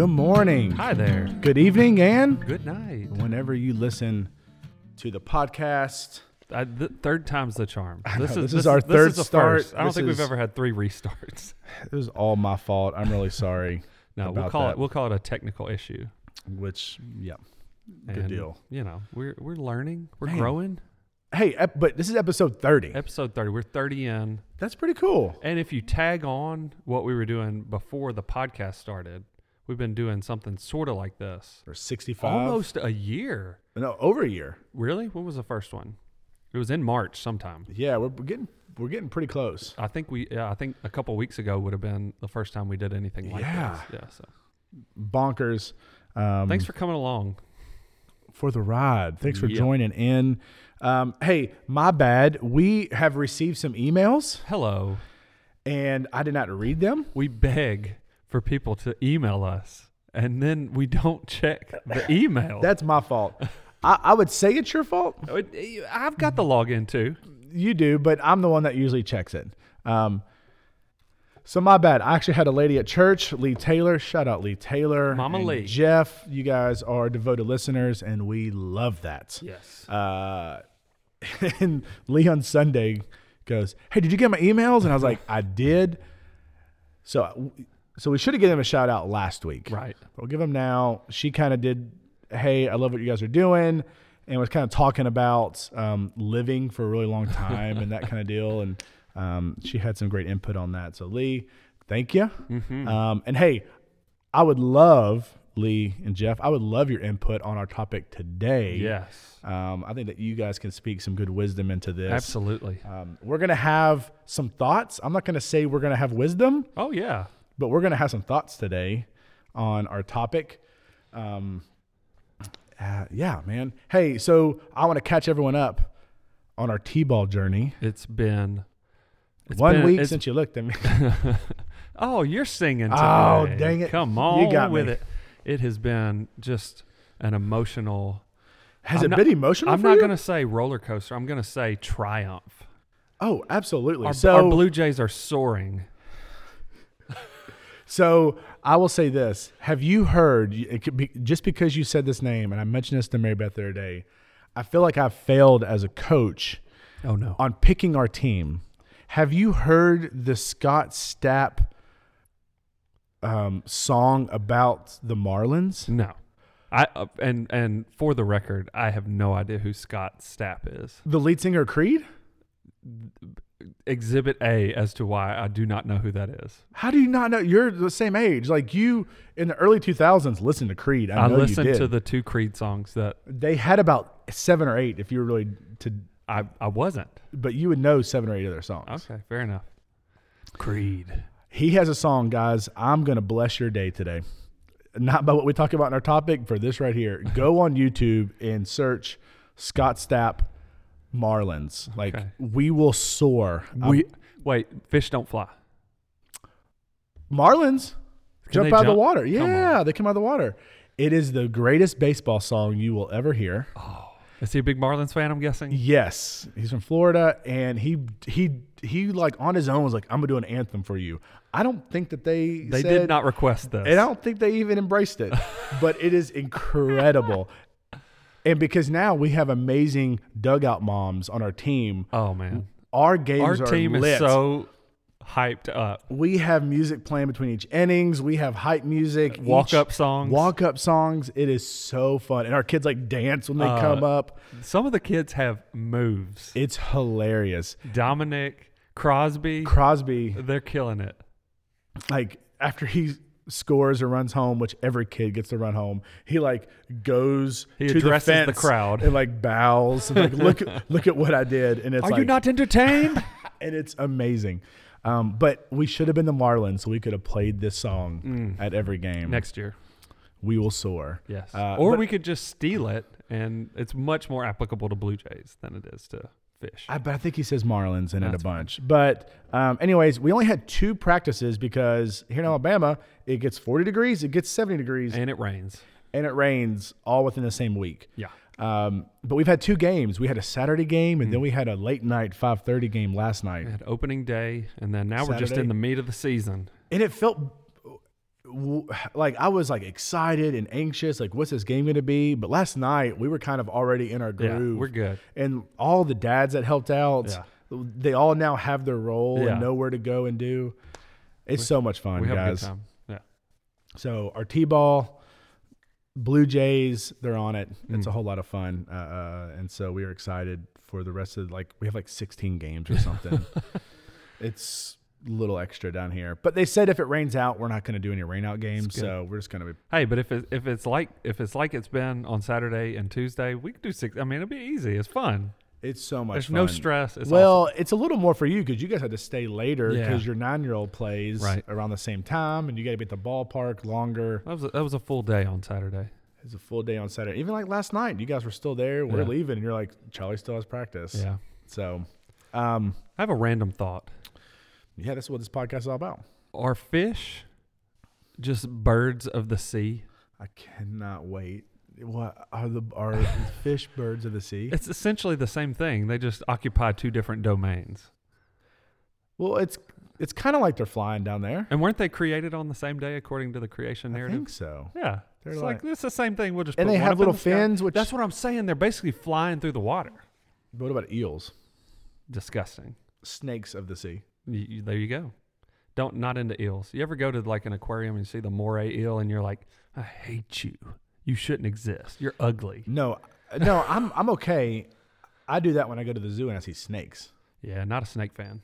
Good morning. Hi there. Good evening, and Good night. whenever you listen to the podcast, I, third time's the charm. know, This, this is our third the start. First. I don't This think is- we've ever had three restarts. it was all my fault. I'm really sorry. No, we'll about call that. it we'll call it a technical issue. Which, yeah, good And, deal. You know, we're we're learning, we're Man. growing. Hey, ep- but this is episode 30. Episode thirty, we're thirty in, That's pretty cool. and if you tag on what we were doing before the podcast started, we've been doing something sort of like this Or 65. almost a year. No, over a year. Really? What was the first one? It was in March sometime. Yeah, we're, we're getting we're getting pretty close. I think we, yeah, I think a couple weeks ago would have been the first time we did anything like Yeah. this. Yeah. So Bonkers. Um, thanks for coming along. for the ride. Thanks for Yep. joining in. Um, hey, my bad. We have received some emails, Hello. and I did not read them. We beg for people to email us, and then we don't check the email. That's my fault. I, I would say it's your fault. I've got the login too. You do, but I'm the one that usually checks it. Um, so my bad. I actually had a lady at church, Lee Taylor. Shout out Lee Taylor, Mama and Lee. Jeff. You guys are devoted listeners, and we love that. Yes. Uh, and Lee on Sunday goes, "Hey, did you get my emails?" And I was like, "I did." So, so we should have given him a shout out last week. Right. We'll give him now. She kind of did, hey, I love what you guys are doing, and was kind of talking about um, living for a really long time and that kind of deal. And um, she had some great input on that. So, Lee, thank you. Mm-hmm. Um, and hey, I would love, Lee and Jeff, I would love your input on our topic today. Yes. Um, I think that you guys can speak some good wisdom into this. Absolutely. Um, we're going to have some thoughts. I'm not going to say we're going to have wisdom, Oh yeah. But we're going to have some thoughts today on our topic. Um, uh, yeah, man. Hey, so I want to catch everyone up on our T-ball journey. It's been. it's One been- week since you looked at me. Oh, you're singing today. Oh, dang it. Come on You got with me. it. It has been just an emotional. Has I'm it not- been emotional I'm not you? to say roller coaster. I'm going to say triumph. Oh, absolutely. Our, so, our Blue Jays are soaring. So I will say this: Have you heard? It could be, just because you said this name, and I mentioned this to Mary Beth the other day, I feel like I've failed as a coach Oh no. on picking our team. Have you heard the Scott Stapp um, song about the Marlins? No. I uh, and and for the record, I have no idea who Scott Stapp is. The lead singer Creed? Exhibit A as to why I do not know who that is. How do you not know? You're the same age. Like you in the early 2000s listened to Creed. I, I, know you listened to the two Creed songs that they had about seven or eight if you were really to, I I wasn't. but you would know seven or eight of their songs. Okay, fair enough. Creed. He has a song, guys. I'm going to bless your day today. Not by what we talk about in our topic, for this right here. Go on YouTube and search Scott Stapp Marlins. Like, Okay. we will soar. Um, We wait. Fish don't fly. Marlins jump out of the water. Yeah, they come out of the water. It is the greatest baseball song you will ever hear. Is he a big Marlins fan? I'm guessing. Yes, he's from Florida, and he he he like on his own was like, "I'm gonna do an anthem for you." I don't think that they They said, did not request this. and I don't think they even embraced it, but it is incredible. and because now we have amazing dugout moms on our team, oh man, our games our are team lit. is so hyped up. we have music playing between each innings. We have hype music, Walk up songs. walk up songs. It is so fun, and our kids like dance when they Uh, come up. Some of the kids have moves. It's hilarious. Dominic Crosby, Crosby, they're killing it. like after he scores or runs home, which every kid gets to run home, he like goes He to the, the crowd. and like bows and like look look at what I did, and it's Are like you not entertained? and it's amazing. Um, but we should have been the Marlins, so we could have played this song at every game. Mm. Next year, we will soar. yes. Uh, or we could just steal it, and it's much more applicable to Blue Jays than it is to fish. I, but I think he says Marlins in it a That's bunch. But um, anyways, we only had two practices because here in Alabama it gets 40 degrees, it gets 70 degrees, and it rains. and it rains all within the same week. Yeah. Um, but we've had two games. We had a Saturday game, and Hmm. then we had a late night 5:30 game last night. We had opening day, and then now we're just in the meat of the season. And it felt like I was like excited and anxious. Like, what's this game going to be? But last night we were kind of already in our Yeah, groove. we're good. and all the dads that helped out, Yeah. they all now have their role Yeah. and know where to go and do. It's so much fun, we have guys. a good time. Yeah. So our T-ball, Blue Jays, they're on it. It's Mm. a whole lot of fun, uh, uh, and so we are excited for the rest of like we have like 16 games or something. it's little extra down here, but they said if it rains out, we're not going to do any rain out games. So we're just going to be. Hey, but if it, if it's like if it's like it's been on Saturday and Tuesday, we could do six. I mean, it'll be easy. It's fun. It's so much. There's fun. no stress. It's well, it's a little more for you because you guys had to stay later Yeah. because your nine-year-old plays Right. around the same time, and you got to be at the ballpark longer. that was a, that was a full day on Saturday. It's a full day on Saturday. Even like last night, you guys were still there. We're Yeah. leaving, and you're like, Charlie still has practice. Yeah. So, um, I have a random thought. Yeah, that's what this podcast is all about. Are fish just birds of the sea? I cannot wait. What are the are fish birds of the sea? It's essentially the same thing. They just occupy two different domains. Well, it's it's kind of like they're flying down there. And weren't they created on the same day according to the creation I narrative? think so. Yeah. They're it's like- like, it's the same thing. We'll just And they one have little the fins, which That's what I'm saying. They're basically flying through the water. What about eels? Disgusting. Snakes of the sea. You, you- there you go. Don't not into eels. You ever go to like an aquarium and see the moray eel and you're like, I hate you. You shouldn't exist. You're ugly. No, no, I'm I'm okay. I do that when I go to the zoo and I see snakes. Yeah, not a snake fan.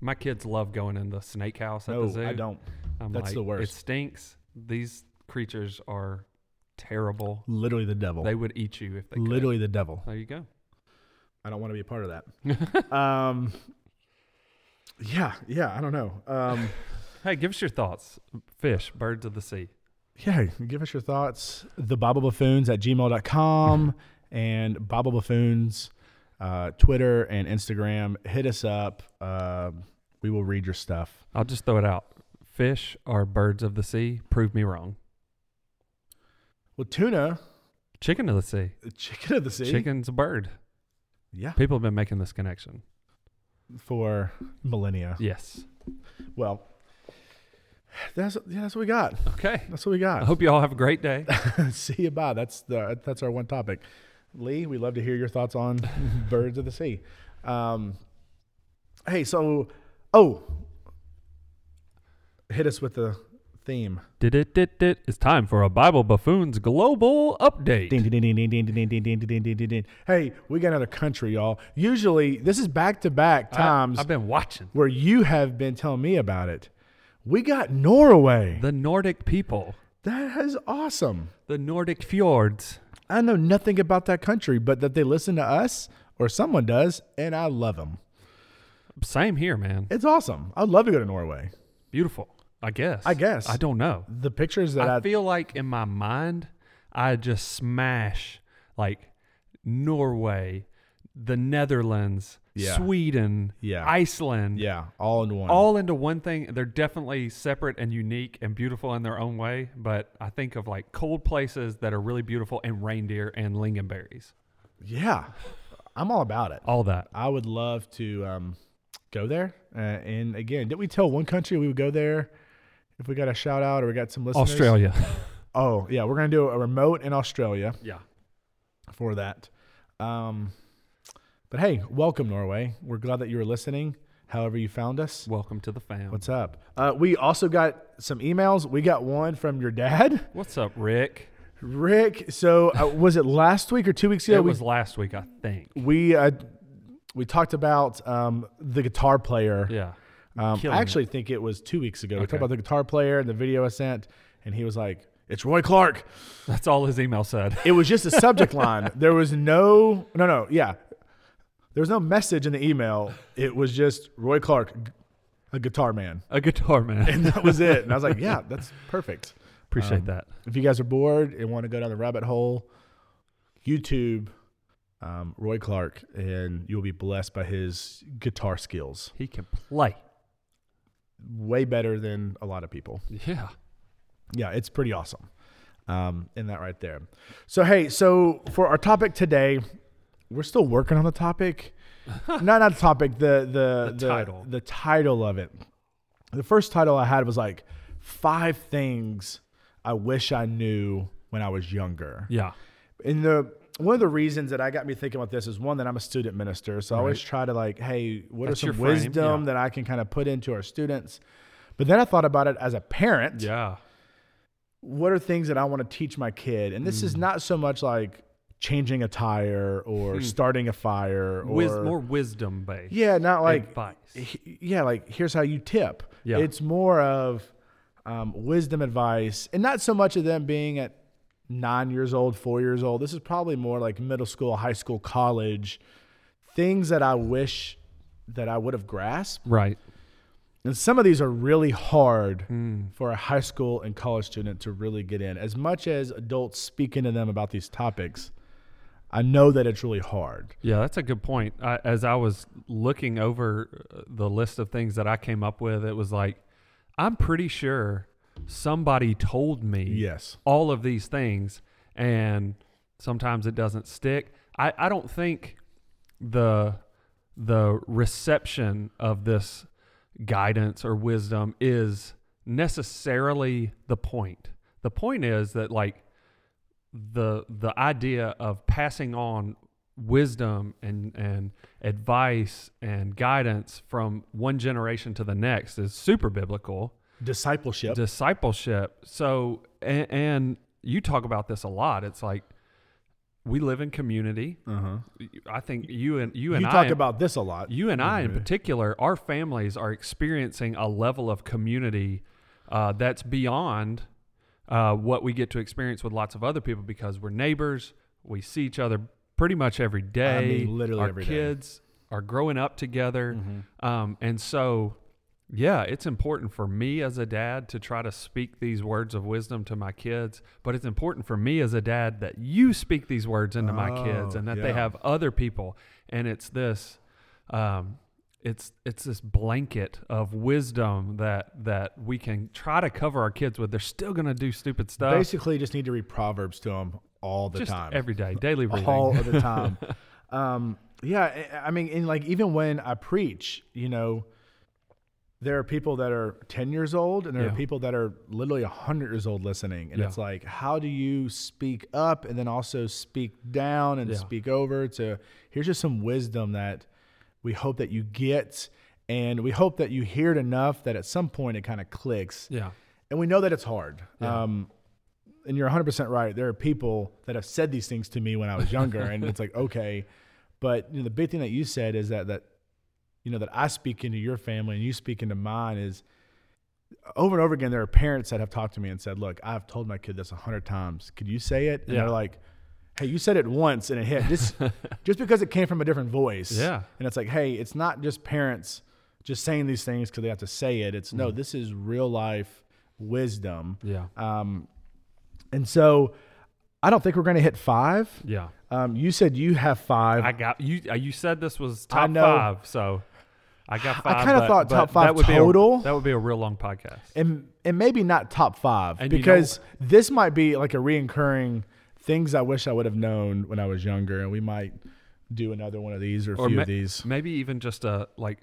My kids love going in the snake house at No, the zoo. I don't. I'm That's like, the worst. It stinks. These creatures are terrible. Literally the devil. They would eat you if they could. Literally the devil. There you go. I don't want to be a part of that. um, yeah, yeah, I don't know. Um, Hey, give us your thoughts. Fish, birds of the sea. yeah, give us your thoughts. The Bible Buffoons at gmail.com and Bible Buffoons, uh, Twitter and Instagram. Hit us up. Um we will read your stuff. I'll just throw it out. Fish are birds of the sea. Prove me wrong. Well, tuna, Chicken of the sea. chicken of the sea. Chicken's a bird. Yeah, People have been making this connection. For millennia. Yes. Well, that's yeah, that's what we got. Okay. That's what we got. I hope you all have a great day. See you bye. That's the that's our one topic. Lee, we love to hear your thoughts on birds of the sea. Um, hey, so oh, hit us with the theme. Did it, did. It's time for a Bible Buffoons Global Update. Hey, we got another country, y'all. Usually, this is back to back times. I, I've been watching. Where you have been telling me about it. We got Norway. The Nordic people. That is awesome. The Nordic fjords. I know nothing about that country, but that they listen to us or someone does, and I love them. Same here, man. It's awesome. I'd love to go to Norway. Beautiful. I guess. I guess. I don't know. The pictures that I, I feel like in my mind, I just smash like Norway, the Netherlands, Yeah. Sweden, Yeah. Iceland, yeah, all in one. all into one thing. They're definitely separate and unique and beautiful in their own way. But I think of like cold places that are really beautiful and reindeer and lingonberries. yeah, I'm all about it. All that. I would love to um, go there. Uh, and again, did we tell one country we would go there if we got a shout out or we got some listeners? Australia. Oh yeah, we're gonna do a remote in Australia yeah. for that. Um, but hey, welcome Norway. We're glad that you were listening. However you found us. Welcome to the fam. What's up? Uh, we also got some emails. We got one from your dad, What's up, Rick? Rick. So uh, was it last week or two weeks ago? it we was last week, I think. we uh, we talked about um, the guitar player. Yeah. Um, I it. actually think it was two weeks ago. We talked about the guitar player and the video I sent, and he was like, "It's Roy Clark." That's all his email said. It was just a subject line. There was no, no, no, yeah. There was no message in the email. It was just Roy Clark, a guitar man, A guitar man. and that was it. And I was like, "Yeah, that's perfect." Appreciate Um, that. If you guys are bored and want to go down the rabbit hole, YouTube, um, Roy Clark, and you'll be blessed by his guitar skills. He can play. Way better than a lot of people. Yeah. Yeah, it's pretty awesome. Um, in that right there. So hey, so for our topic today, we're still working on the topic. not not the topic, the the The title. the title of it. The first title I had was like five things I wish I knew when I was younger. Yeah. And the one of the reasons that I got me thinking about this is one that I'm a student minister, so I always try to like, hey, what That's are some wisdom yeah. that I can kind of put into our students? But then I thought about it as a parent. Yeah. What are things that I want to teach my kid? And this is Mm. not so much like changing a tire or Hmm. starting a fire or Wis- more wisdom based. yeah, not like advice. he- yeah, like here's how you tip. Yeah. It's more of um, wisdom advice, and not so much of them being at nine years old, four years old. This is probably more like middle school, high school, college things that I wish that I would have grasped. Right. And some of these are really hard Mm. for a high school and college student to really get in. As much as adults speaking to them about these topics, I know that it's really hard. Yeah, that's a good point. I, as I was looking over uh, the list of things that I came up with, it was like, I'm pretty sure somebody told me Yes. all of these things, and sometimes it doesn't stick. I, I don't think the the reception of this guidance or wisdom is necessarily the point. The point is that like the the idea of passing on wisdom and and advice and guidance from one generation to the next is super biblical Discipleship. discipleship so and, and you talk about this a lot it's like we live in community uh-huh. i think you and you You, and talk about this a lot. you and i in Mhm. particular our families are experiencing a level of community uh, that's beyond uh, what we get to experience with lots of other people because we're neighbors we see each other pretty much every day I mean, literally our every day. kids are growing up together Mhm. um, and so, yeah, it's important for me as a dad to try to speak these words of wisdom to my kids. But it's important for me as a dad that you speak these words into my kids Oh, and that they have other people. And it's this, um, it's it's this blanket of wisdom that that we can try to cover our kids with. They're still gonna do stupid stuff. Basically, just need to read Proverbs to them all the just time. every day, daily reading. all of the time. um, yeah, I I mean, and like even when I preach, you know, there are people that are 10 years old and there Yeah. are people that are literally 100 years old listening. And Yeah. it's like, how do you speak up and then also speak down and Yeah. speak over to here's just some wisdom that we hope that you get. And we hope that you hear it enough that at some point it kind of clicks yeah, and we know that it's hard. Um, and you're 100% right. There are people that have said these things to me when I was younger, and it's like, okay. But you know, the big thing that you said is that that you know that I speak into your family and you speak into mine is over and over again. There are parents that have talked to me and said, "Look, I've told my kid this a hundred times. Could you say it?" And Yeah. they're like, "Hey, you said it once and it hit just just because it came from a different voice." Yeah. And it's like, hey, it's not just parents just saying these things because they have to say it. It's no, this is real life wisdom. yeah, Um, and so I don't think we're going to hit five. yeah. Um, you said you have five. I got you. uh, You said this was top five, so I got I kinda thought top five that would total. Be a, that would be a real long podcast. and, and maybe not top five And you know- because this might be like a reoccurring things I wish I would have known when I was younger. And we might do another one of these or a Or few ma- of these. Maybe even just a like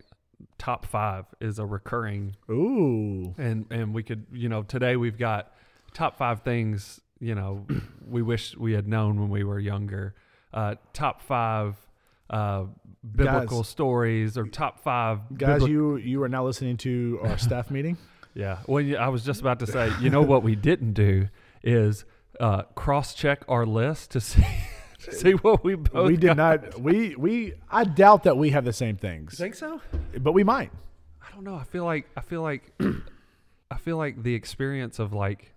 top five is a recurring, Ooh. and and we could you know today we've got top five things you know we wish we had known when we were younger. Uh, top five uh, biblical Guys. stories or top five Guys, bibli- you you are now listening to our staff meeting. Yeah. Well, I was just about to say, you know what we didn't do is uh, cross check our list to see to see what we both. we did got. not. We we. I doubt that we have the same things, think so? but we might. I don't know. I feel like I feel like I feel like the experience of like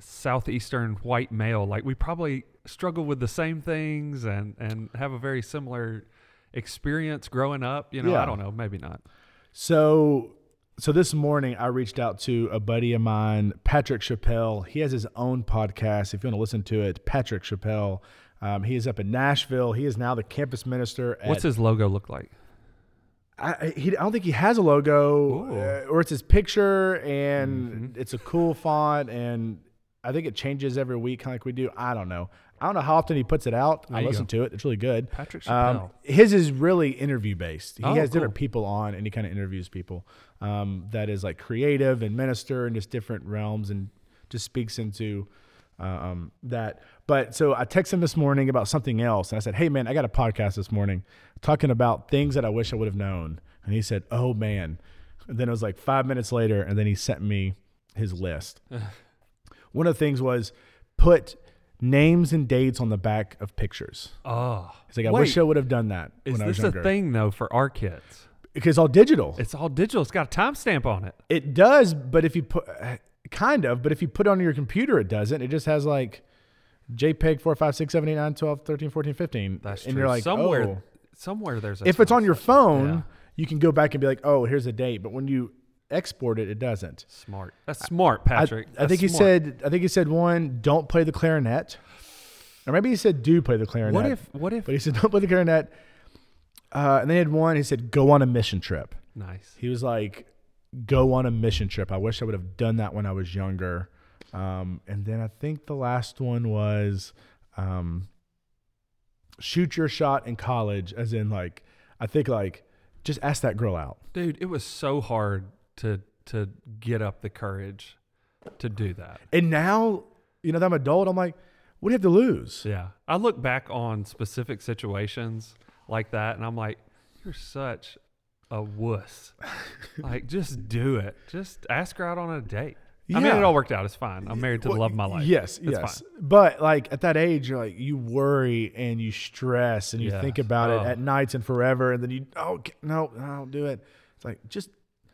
southeastern white male, like we probably struggle with the same things and and have a very similar experience growing up. You know, Yeah. I don't know. Maybe not. So so this morning I reached out to a buddy of mine, Patrick Chappelle. He has his own podcast. If you want to listen to it, Patrick Chappelle. Um, he is up in Nashville. He is now the campus minister. At, What's his logo look like? I, he, I don't think he has a logo, uh, or it's his picture, and Mhm. it's a cool font, and I think it changes every week, kind of like we do. I don't know. I don't know how often he puts it out. There I listen to it. It's really good. Patrick Chappelle. Um, his is really interview based. He Oh, has different people on, and he kind of interviews people. Um, that is like creative and minister in just different realms, and just speaks into um, that. But so I texted him this morning about something else, and I said, "Hey man, I got a podcast this morning talking about things that I wish I would have known." And he said, "Oh man." And then it was like five minutes later, and then he sent me his list. One of the things was put names and dates on the back of pictures. Ah. oh, it's like, I Wait, wish I would have done that is when I was this a thing though for our kids? Because it's all digital. It's all digital. It's got a timestamp on it. It does, but if you put, kind of, but if you put it on your computer, it doesn't. It just has like JPEG 4, 5, 6, 7, 8, 9, 12, 13, 14, 15. That's and true. you're like, somewhere, oh. somewhere there's. A If it's on your phone, Yeah. you can go back and be like, oh, here's a date. But when you export it, it doesn't. smart. That's smart, Patrick. I, think he said, I think he said one, don't play the clarinet. Or maybe he said do play the clarinet. What if? What if? But he said don't play the clarinet. Uh, and they had one. He said go on a mission trip. Nice. He was like, go on a mission trip. I wish I would have done that when I was younger. Um, and then I think the last one was um, shoot your shot in college, as in like, I think like, just ask that girl out. Dude, it was so hard to to get up the courage to do that. And now, you know, that I'm adult, I'm like, what do you have to lose? Yeah. I look back on specific situations like that and I'm like, you're such a wuss. like, just do it. Just ask her out on a date. I mean, it all worked out. It's fine. I'm married to the love of my life. Yes, It's yes. But like at that age, you're like you worry and you stress and you Yes. think about Oh. it at nights and forever, and then you oh no, I don't do it. It's like just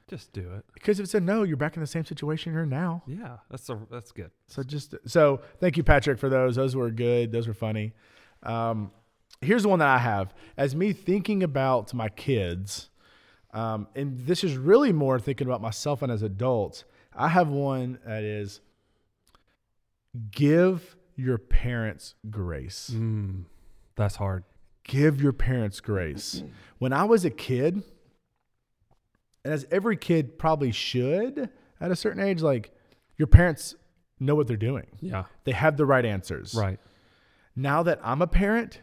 Just do it. because if it's a no, you're back in the same situation you're in now. Yeah. That's a, that's good. So just so thank you, Patrick, for those. Those were good. Those were funny. Um, here's the one that I have as me thinking about my kids, um, and this is really more thinking about myself and as adults. I have one that is give your parents grace. Mm, that's hard. Give your parents grace. When I was a kid, and as every kid probably should at a certain age, like your parents know what they're doing. Yeah. They have the right answers. Right. Now that I'm a parent,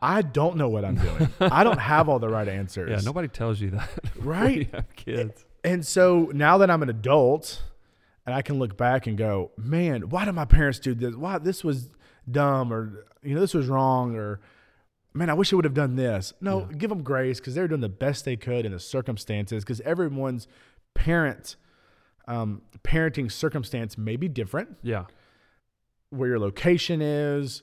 I don't know what I'm doing. I don't have all the right answers. Yeah. Nobody tells you that. Right? you have kids. And so now that I'm an adult and I can look back and go, man, why did my parents do this? Why this was dumb or, you know, this was wrong or, man, I wish I would have done this. No, give them grace because they're doing the best they could in the circumstances because everyone's parent, um, parenting circumstance may be different. Yeah. where your location is,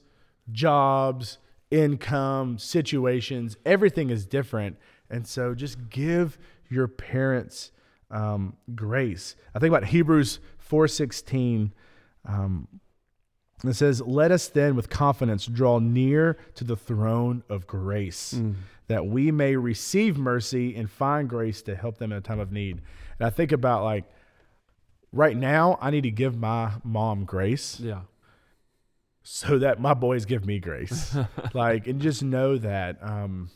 jobs, income, situations, everything is different. And so just give your parents um, grace. I think about Hebrews 4.16. Um, it says, let us then with confidence draw near to the throne of grace Mm. that we may receive mercy and find grace to help them in a time of need. And I think about like right now, I need to give my mom grace Yeah. so that my boys give me grace. like, and just know that. Um,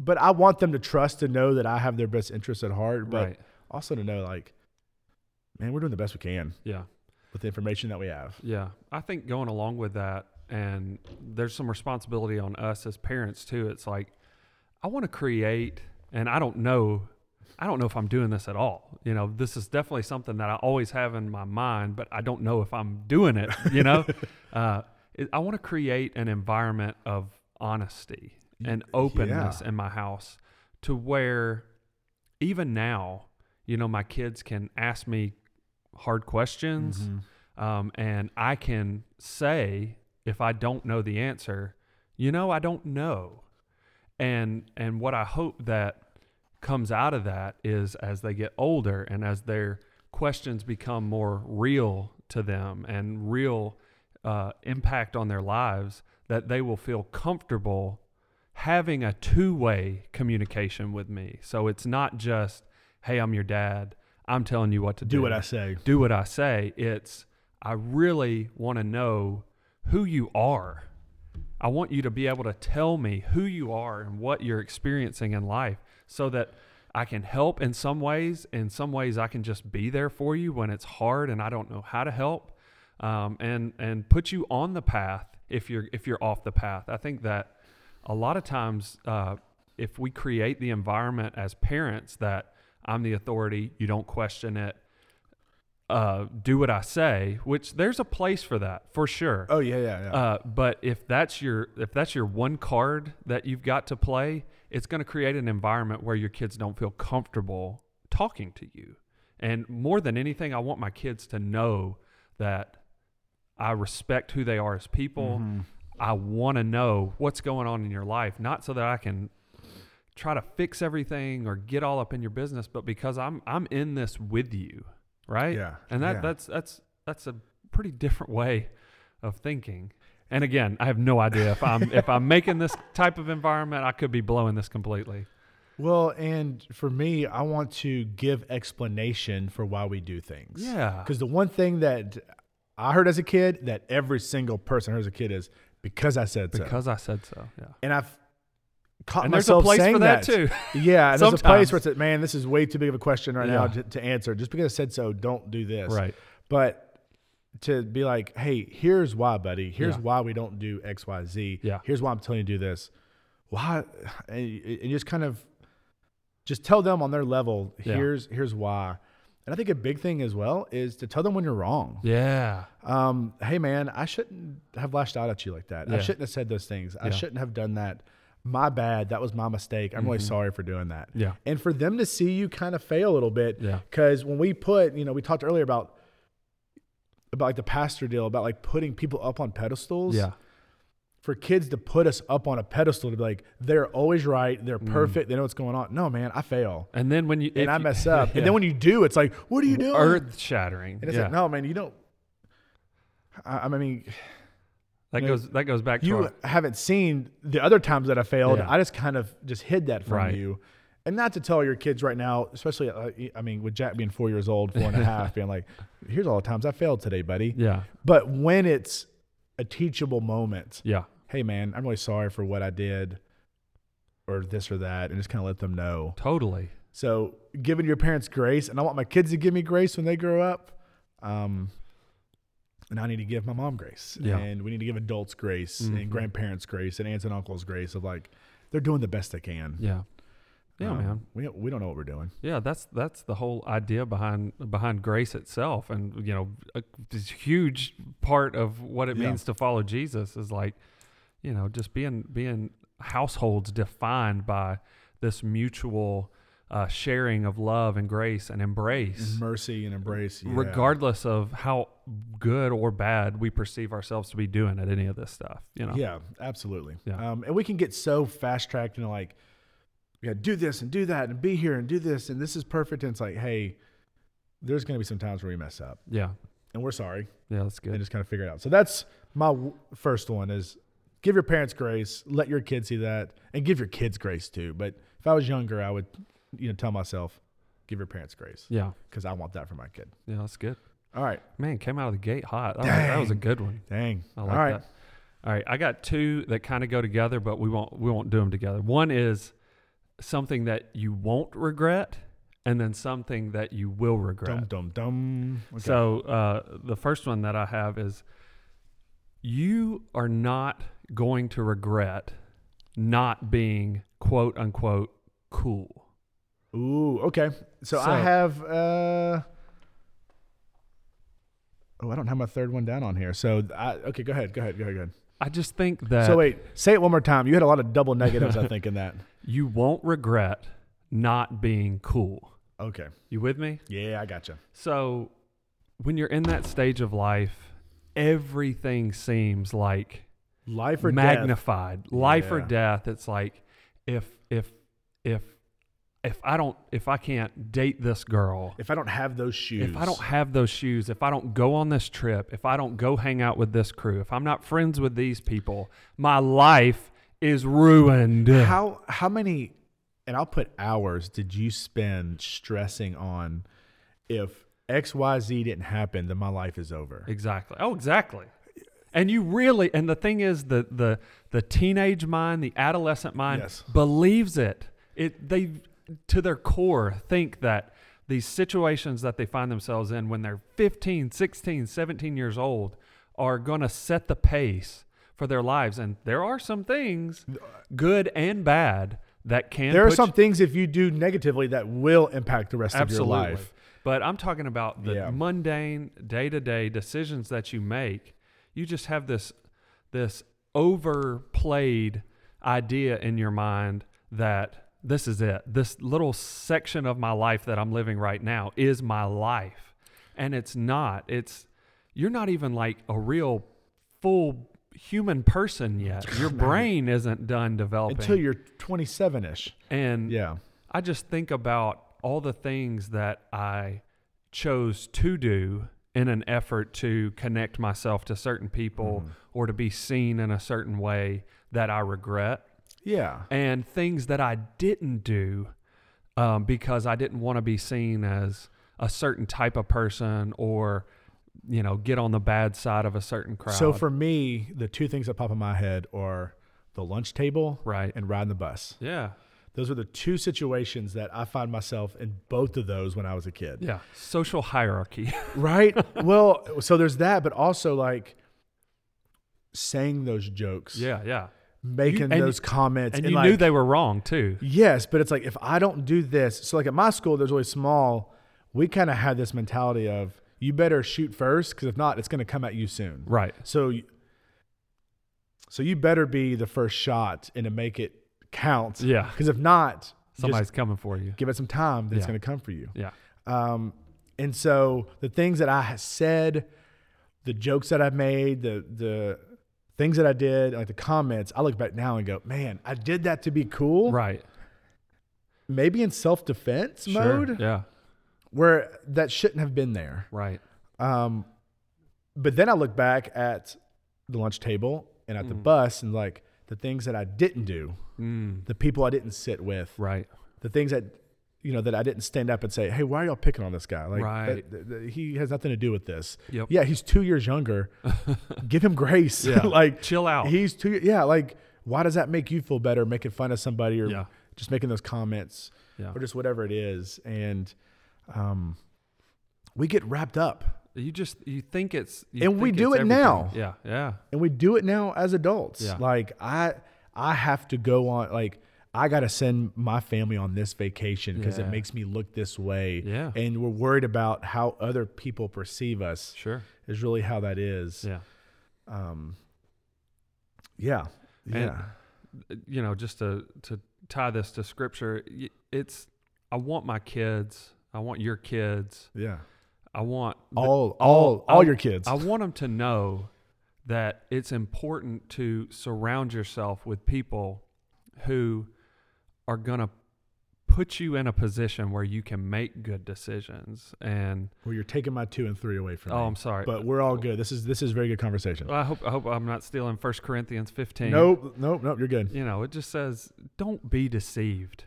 but I want them to trust to know that I have their best interests at heart, but Right. also to know, like, man, we're doing the best we can Yeah. With the information that we have. Yeah. I think going along with that, and there's some responsibility on us as parents too. It's like, I want to create, and I don't know, I don't know if I'm doing this at all. You know, this is definitely something that I always have in my mind, but I don't know if I'm doing it, you know? uh, it, I want to create an environment of honesty and openness in my house to where even now, you know, my kids can ask me hard questions Mm-hmm. um, and I can say if I don't know the answer, you know, I don't know. And and what I hope that comes out of that is as they get older and as their questions become more real to them and real uh, impact on their lives, that they will feel comfortable having a two-way communication with me. So it's not just, "Hey, I'm your dad. I'm telling you what to do." Do what I say. do what I say. It's I really want to know who you are. I want you to be able to tell me who you are and what you're experiencing in life so that I can help in some ways. In some ways, I can just be there for you when it's hard and I don't know how to help. um, and and put you on the path if you're if you're off the path. I think that a lot of times uh, if we create the environment as parents that I'm the authority, you don't question it. Uh, do what I say, which there's a place for that for sure. Oh yeah, yeah, yeah. Uh, but if that's your if that's your one card that you've got to play, it's going to create an environment where your kids don't feel comfortable talking to you. And more than anything, I want my kids to know that I respect who they are as people. Mhm. I want to know what's going on in your life, not so that I can try to fix everything or get all up in your business, but because I'm I'm in this with you, right? Yeah, And that yeah. that's that's that's a pretty different way of thinking. And again, I have no idea if I'm if I'm making this type of environment, I could be blowing this completely. Well, and for me, I want to give explanation for why we do things. Yeah. Because the one thing that I heard as a kid that every single person heard as a kid is because I said so. Because I said so. Yeah. And I've caught And there's a myself place saying for that, too. Yeah, and there's a place where it's like, man, this is way too big of a question right now to, to answer. Just because I said so, don't do this. Right. But to be like, hey, here's why, buddy. Here's Yeah. why we don't do X, Y, Z. Yeah. Here's why I'm telling you to do this. Why? And, and just kind of just tell them on their level. Yeah. Here's here's why. And I think a big thing as well is to tell them when you're wrong. Yeah. Um, hey man, I shouldn't have lashed out at you like that. I shouldn't have said those things. I shouldn't have done that. My bad. That was my mistake. I'm really Mhm. sorry for doing that. Yeah. And for them to see you kind of fail a little bit, Yeah. because when we put, you know, we talked earlier about about like the pastor deal about like putting people up on pedestals. Yeah. For kids to put us up on a pedestal to be like they're always right, they're Mm. perfect, they know what's going on. No, man, I fail And then when you and I you- mess up, Yeah. and then when you do, it's like, what are you doing? earth shattering. and it's yeah. like, no, man, you don't. I, I mean, that you goes that goes back to you our, haven't seen the other times that I failed. Yeah. I just kind of just hid that from Right. you. And not to tell your kids right now, especially, uh, I mean, with Jack being four years old, four and a half, being like, here's all the times I failed today, buddy. Yeah. But when it's a teachable moment, Yeah. hey, man, I'm really sorry for what I did or this or that, and just kind of let them know. Totally. So giving your parents grace, and I want my kids to give me grace when they grow up. Um, and I need to give my mom grace. Yeah. And we need to give adults grace and Mhm. grandparents grace and aunts and uncles grace of like, they're doing the best they can. Yeah. Yeah, Um, man. We, we don't know what we're doing. Yeah, that's that's the whole idea behind behind grace itself, and you know, a this huge part of what it Yeah. means to follow Jesus is like, you know, just being being households defined by this mutual uh, sharing of love and grace and embrace, and Mercy and embrace. yeah. regardless of how good or bad we perceive ourselves to be doing at any of this stuff. You know, Yeah, absolutely. Yeah. Um, and we can get so fast tracked and like, to do this and do that and be here and do this and this is perfect. And it's like, hey, there's going to be some times where we mess up yeah, and we're sorry. yeah. That's good. and just kind of figure it out. So that's my w- first one is give your parents grace, let your kids see that, and give your kids grace too. But if I was younger, I would, you know, tell myself, give your parents grace Yeah, because I want that for my kid. yeah. That's good. All right, Man, came out of the gate hot. That, was, that was a good one. dang. I All like right, that. All right, I got two that kind of go together, but we won't we won't do them together. One is something that you won't regret, and then something that you will regret. dum dum dum. Okay. So uh, the first one that I have is you are not going to regret not being quote unquote cool. Ooh, okay. So, I have. uh Oh, I don't have my third one down on here. So, I, okay, go ahead. Go ahead. Go ahead. Go ahead. I just think that so, wait, say it one more time. You had a lot of double negatives, I think, in that. you won't regret not being cool. Okay. You with me? Yeah, I gotcha. So, when you're in that stage of life, everything seems like Life or death. magnified. Life or death. It's like if if if if I don't if I can't date this girl, If I don't have those shoes. if I don't have those shoes, if I don't go on this trip, if I don't go hang out with this crew, if I'm not friends with these people, my life is ruined. How how many and I'll put hours did you spend stressing on if XYZ didn't happen, then my life is over. Exactly. Oh, exactly. And you really and the thing is the the the teenage mind, the adolescent mind Yes. believes it. It they to their core think that these situations that they find themselves in when they're 15, 16, 17 years old are going to set the pace for their lives. And there are some things, good and bad, that can. There are some you- things if you do negatively that will impact the rest absolutely. of your life. But I'm talking about the Yeah. mundane, day to day decisions that you make. You just have this this overplayed idea in your mind that this is it. This little section of my life that I'm living right now is my life. And it's not. It's you're not even like a real full human person yet. Your brain isn't done developing. Until you're 27 ish. and Yeah. I just think about all the things that I chose to do in an effort to connect myself to certain people Mhm. or to be seen in a certain way that I regret, Yeah. and things that I didn't do um, because I didn't want to be seen as a certain type of person or you know get on the bad side of a certain crowd. So for me, the two things that pop in my head are the lunch table right, and riding the bus. yeah, Those are the two situations that I find myself in both of those when I was a kid. yeah, social hierarchy. Right? well, so there's that, but also like saying those jokes, yeah, yeah, making and- those comments. and and you like, knew they were wrong too. Yes, but it's like if I don't do this, so like at my school, there's really small. We kind of had this mentality of you better shoot first because if not, it's going to come at you soon. Right. So, so you better be the first shot and to make it count. Yeah. Because if not, Somebody's coming for you. give it some time. That's Yeah. going to come for you. Yeah. Um, and so the things that I said, the jokes that I've made, the the things that I did, like the comments, I look back now and go, man, I did that to be cool. Right. Maybe in self defense Sure. mode Yeah. where that shouldn't have been there. Right. Um, but then I look back at the lunch table and at the Mhm. bus and like the things that I didn't do, Mm. the people I didn't sit with, Right. the things that you know that I didn't stand up and say, "Hey, why are y'all picking on this guy? Like, Right. that- that- he has nothing to do with this." Yep. Yeah, he's two years younger. Give him grace. Yeah. like Chill out. he's two. Yeah, like why does that make you feel better making fun of somebody or yeah. just making those comments Yeah. or just whatever it is? And um, we get wrapped up. You just you think it's you And we do it now. Yeah. Yeah. and we do it now as adults. Yeah. Like I I have to go on like I got to send my family on this vacation because Yeah. it makes me look this way. Yeah. And we're worried about how other people perceive us. Sure. Is really how that is. Yeah. Um yeah. And- You know, just to to tie this to scripture, it's I want my kids. I want your kids. yeah. I want the- All all all I- your kids. I want them to know that it's important to surround yourself with people who are going to put you in a position where you can make good decisions. And well, you're taking my 2 and 3 away from me. oh, me. I'm sorry. But we're all good. This is this is very good conversation. I hope I hope I'm not stealing 1 Corinthians 15. Nope, nope, nope, you're good. You know, it just says don't be deceived.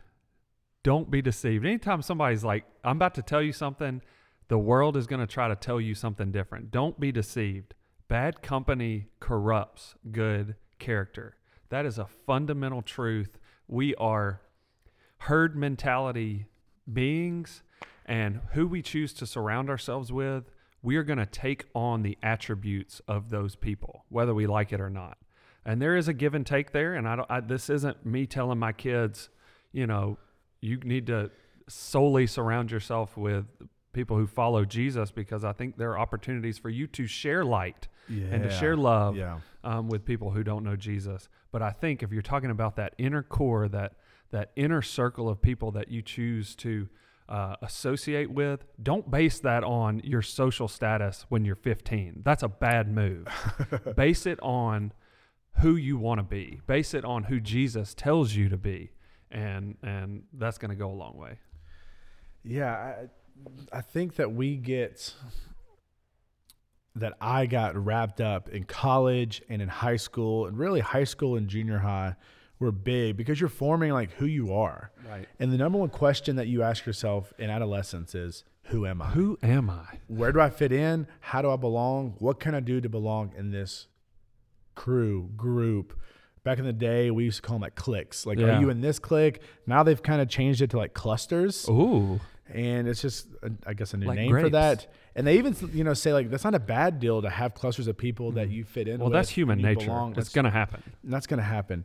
Don't be deceived. Anytime somebody's like, I'm about to tell you something, the world is going to try to tell you something different. Don't be deceived. Bad company corrupts good character. That is a fundamental truth. We are herd mentality beings, and who we choose to surround ourselves with, we are going to take on the attributes of those people, whether we like it or not. And there is a give and take there. And I don't. I, this isn't me telling my kids, you know, you need to solely surround yourself with people who follow Jesus because I think there are opportunities for you to share light Yeah. and to share love Yeah. um, with people who don't know Jesus. But I think if you're talking about that inner core, that that inner circle of people that you choose to uh, associate with, don't base that on your social status when you're 15. That's a bad move. base it on who you want to be. Base it on who Jesus tells you to be, and and that's going to go a long way. Yeah, I, I think that we get that I got wrapped up in college and in high school, and really high school and junior high were big because you're forming like who you are. Right. And the number one question that you ask yourself in adolescence is, "Who am I? Who am I? Where do I fit in? How do I belong? What can I do to belong in this crew group?" Back in the day, we used to call them like cliques. Like, Yeah. are you in this clique? Now they've kind of changed it to like clusters Ooh. and it's just I guess a new Like name for that. And they even you know say like that's not a bad deal to have clusters of people that you fit in. Mm. Well, with that's human nature. belong. That's- going to happen. that's going to happen.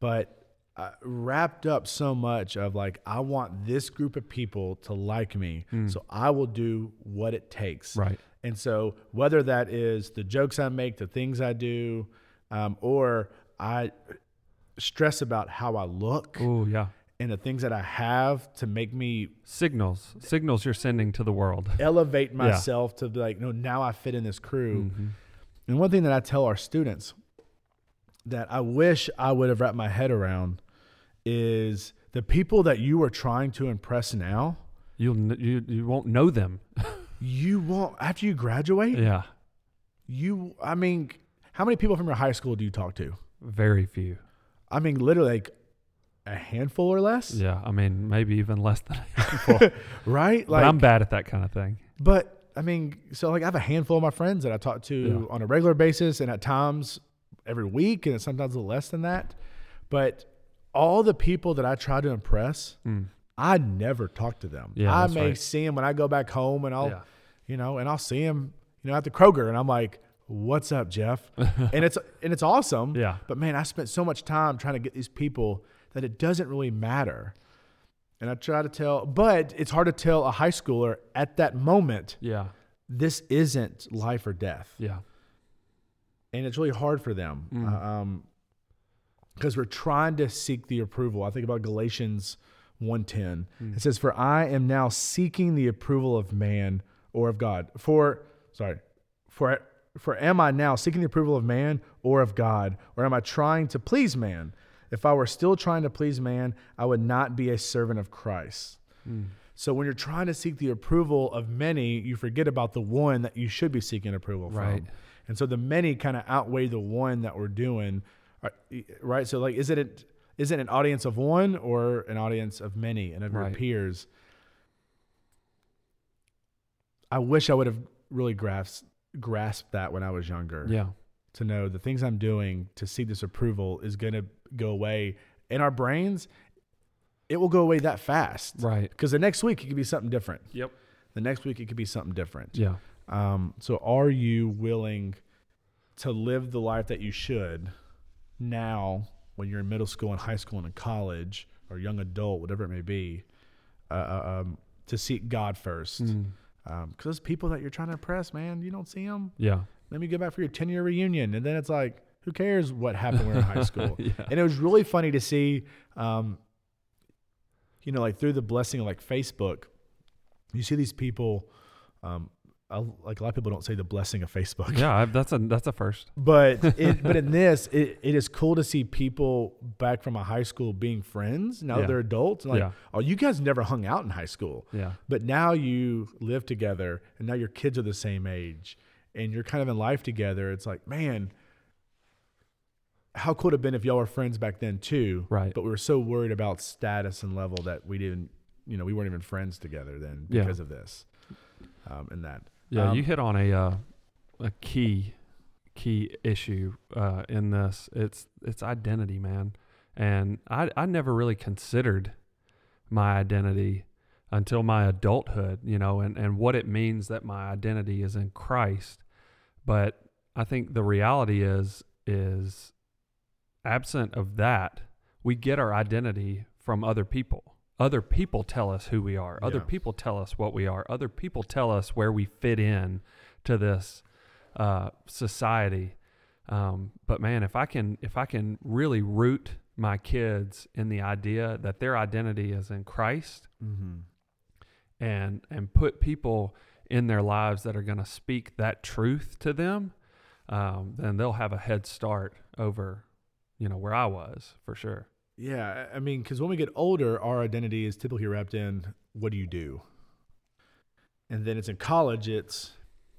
But uh, wrapped up so much of like, I want this group of people to like me, so I will do what it takes. Mm. Right. And so, whether that is the jokes I make, the things I do, um, or I stress about how I look Oh, yeah. and the things that I have to make me Signals. Signals you're sending to the world. elevate myself to be like, no, now I fit in this crew. Mm-hmm. And one thing that I tell our students that I wish I would have wrapped my head around is the people that you are trying to impress now, You'll you you won't know them. you won't after you graduate. Yeah. You, I mean, how many people from your high school do you talk to? Very few. I mean, literally like a handful or less, Yeah. I mean, maybe even less than a handful. right? but Like, I'm bad at that kind of thing. But I mean, so like I have a handful of my friends that I talk to Yeah. on a regular basis and at times every week and sometimes a little less than that. But all the people that I try to impress, Mm. I never talk to them. Yeah, I may right. see them when I go back home and I'll, Yeah. you know, and I'll see them, you know, at the Kroger and I'm like, what's up, Jeff? and it's, and it's awesome. Yeah. But man, I spent so much time trying to get these people that it doesn't really matter. And I try to tell, but it's hard to tell a high schooler at that moment, Yeah. this isn't life or death. Yeah. And it's really hard for them. Mm. Uh, um, because we're trying to seek the approval. I think about Galatians 1:10. Mm. It says, "For I am now seeking the approval of man or of God." For sorry, for for am I now seeking the approval of man or of God, or am I trying to please man? If I were still trying to please man, I would not be a servant of Christ. Mm. So when you're trying to seek the approval of many, you forget about the one that you should be seeking approval Right. from. And so the many kind of outweigh the one that we're doing, uh, right? So like, is it a, is it an audience of one or an audience of many and of your peers? I wish I would have really grasped grasped that when I was younger. Yeah. To know the things I'm doing to seek this approval is going to go away in our brains. It will go away that fast. Right. Because the next week it could be something different. Yep. The next week it could be something different. Yeah. Um, so are you willing to live the life that you should now when you're in middle school and high school and in college or young adult, whatever it may be, uh, uh, um, to seek God first? Mm. Because those people that you're trying to impress, man, you don't see them. Yeah. Let me go back for your 10 year reunion. And then it's like, who cares what happened when we were in high school? yeah. And it was really funny to see, um, you know, like through the blessing of like Facebook, you see these people, um, I, like a lot of people don't say the blessing of Facebook, Yeah. I, that's a that's a first. but it, but in this, it, it is cool to see people back from a high school being friends. Now Yeah. they're adults. Like, Yeah. oh, you guys never hung out in high school, Yeah. but now you live together, and now your kids are the same age, and you're kind of in life together. It's like, man, how cool it would have been if y'all were friends back then too. Right. But we were so worried about status and level that we didn't, you know, we weren't even friends together then Yeah. because of this, um, and that. Yeah, Um, you hit on a uh, a key key issue uh, in this. It's it's identity, man. And I I never really considered my identity until my adulthood, you know, and, and what it means that my identity is in Christ. But I think the reality is is absent of that, we get our identity from other people. Other people tell us who we are. Other Yeah. people tell us what we are. Other people tell us where we fit in to this uh, society. Um, but man, if I can if I can really root my kids in the idea that their identity is in Christ Mm-hmm. and and put people in their lives that are going to speak that truth to them, um, then they'll have a head start over, you know, where I was for sure. Yeah, I mean, because when we get older, our identity is typically wrapped in what do you do, and then it's in college. It's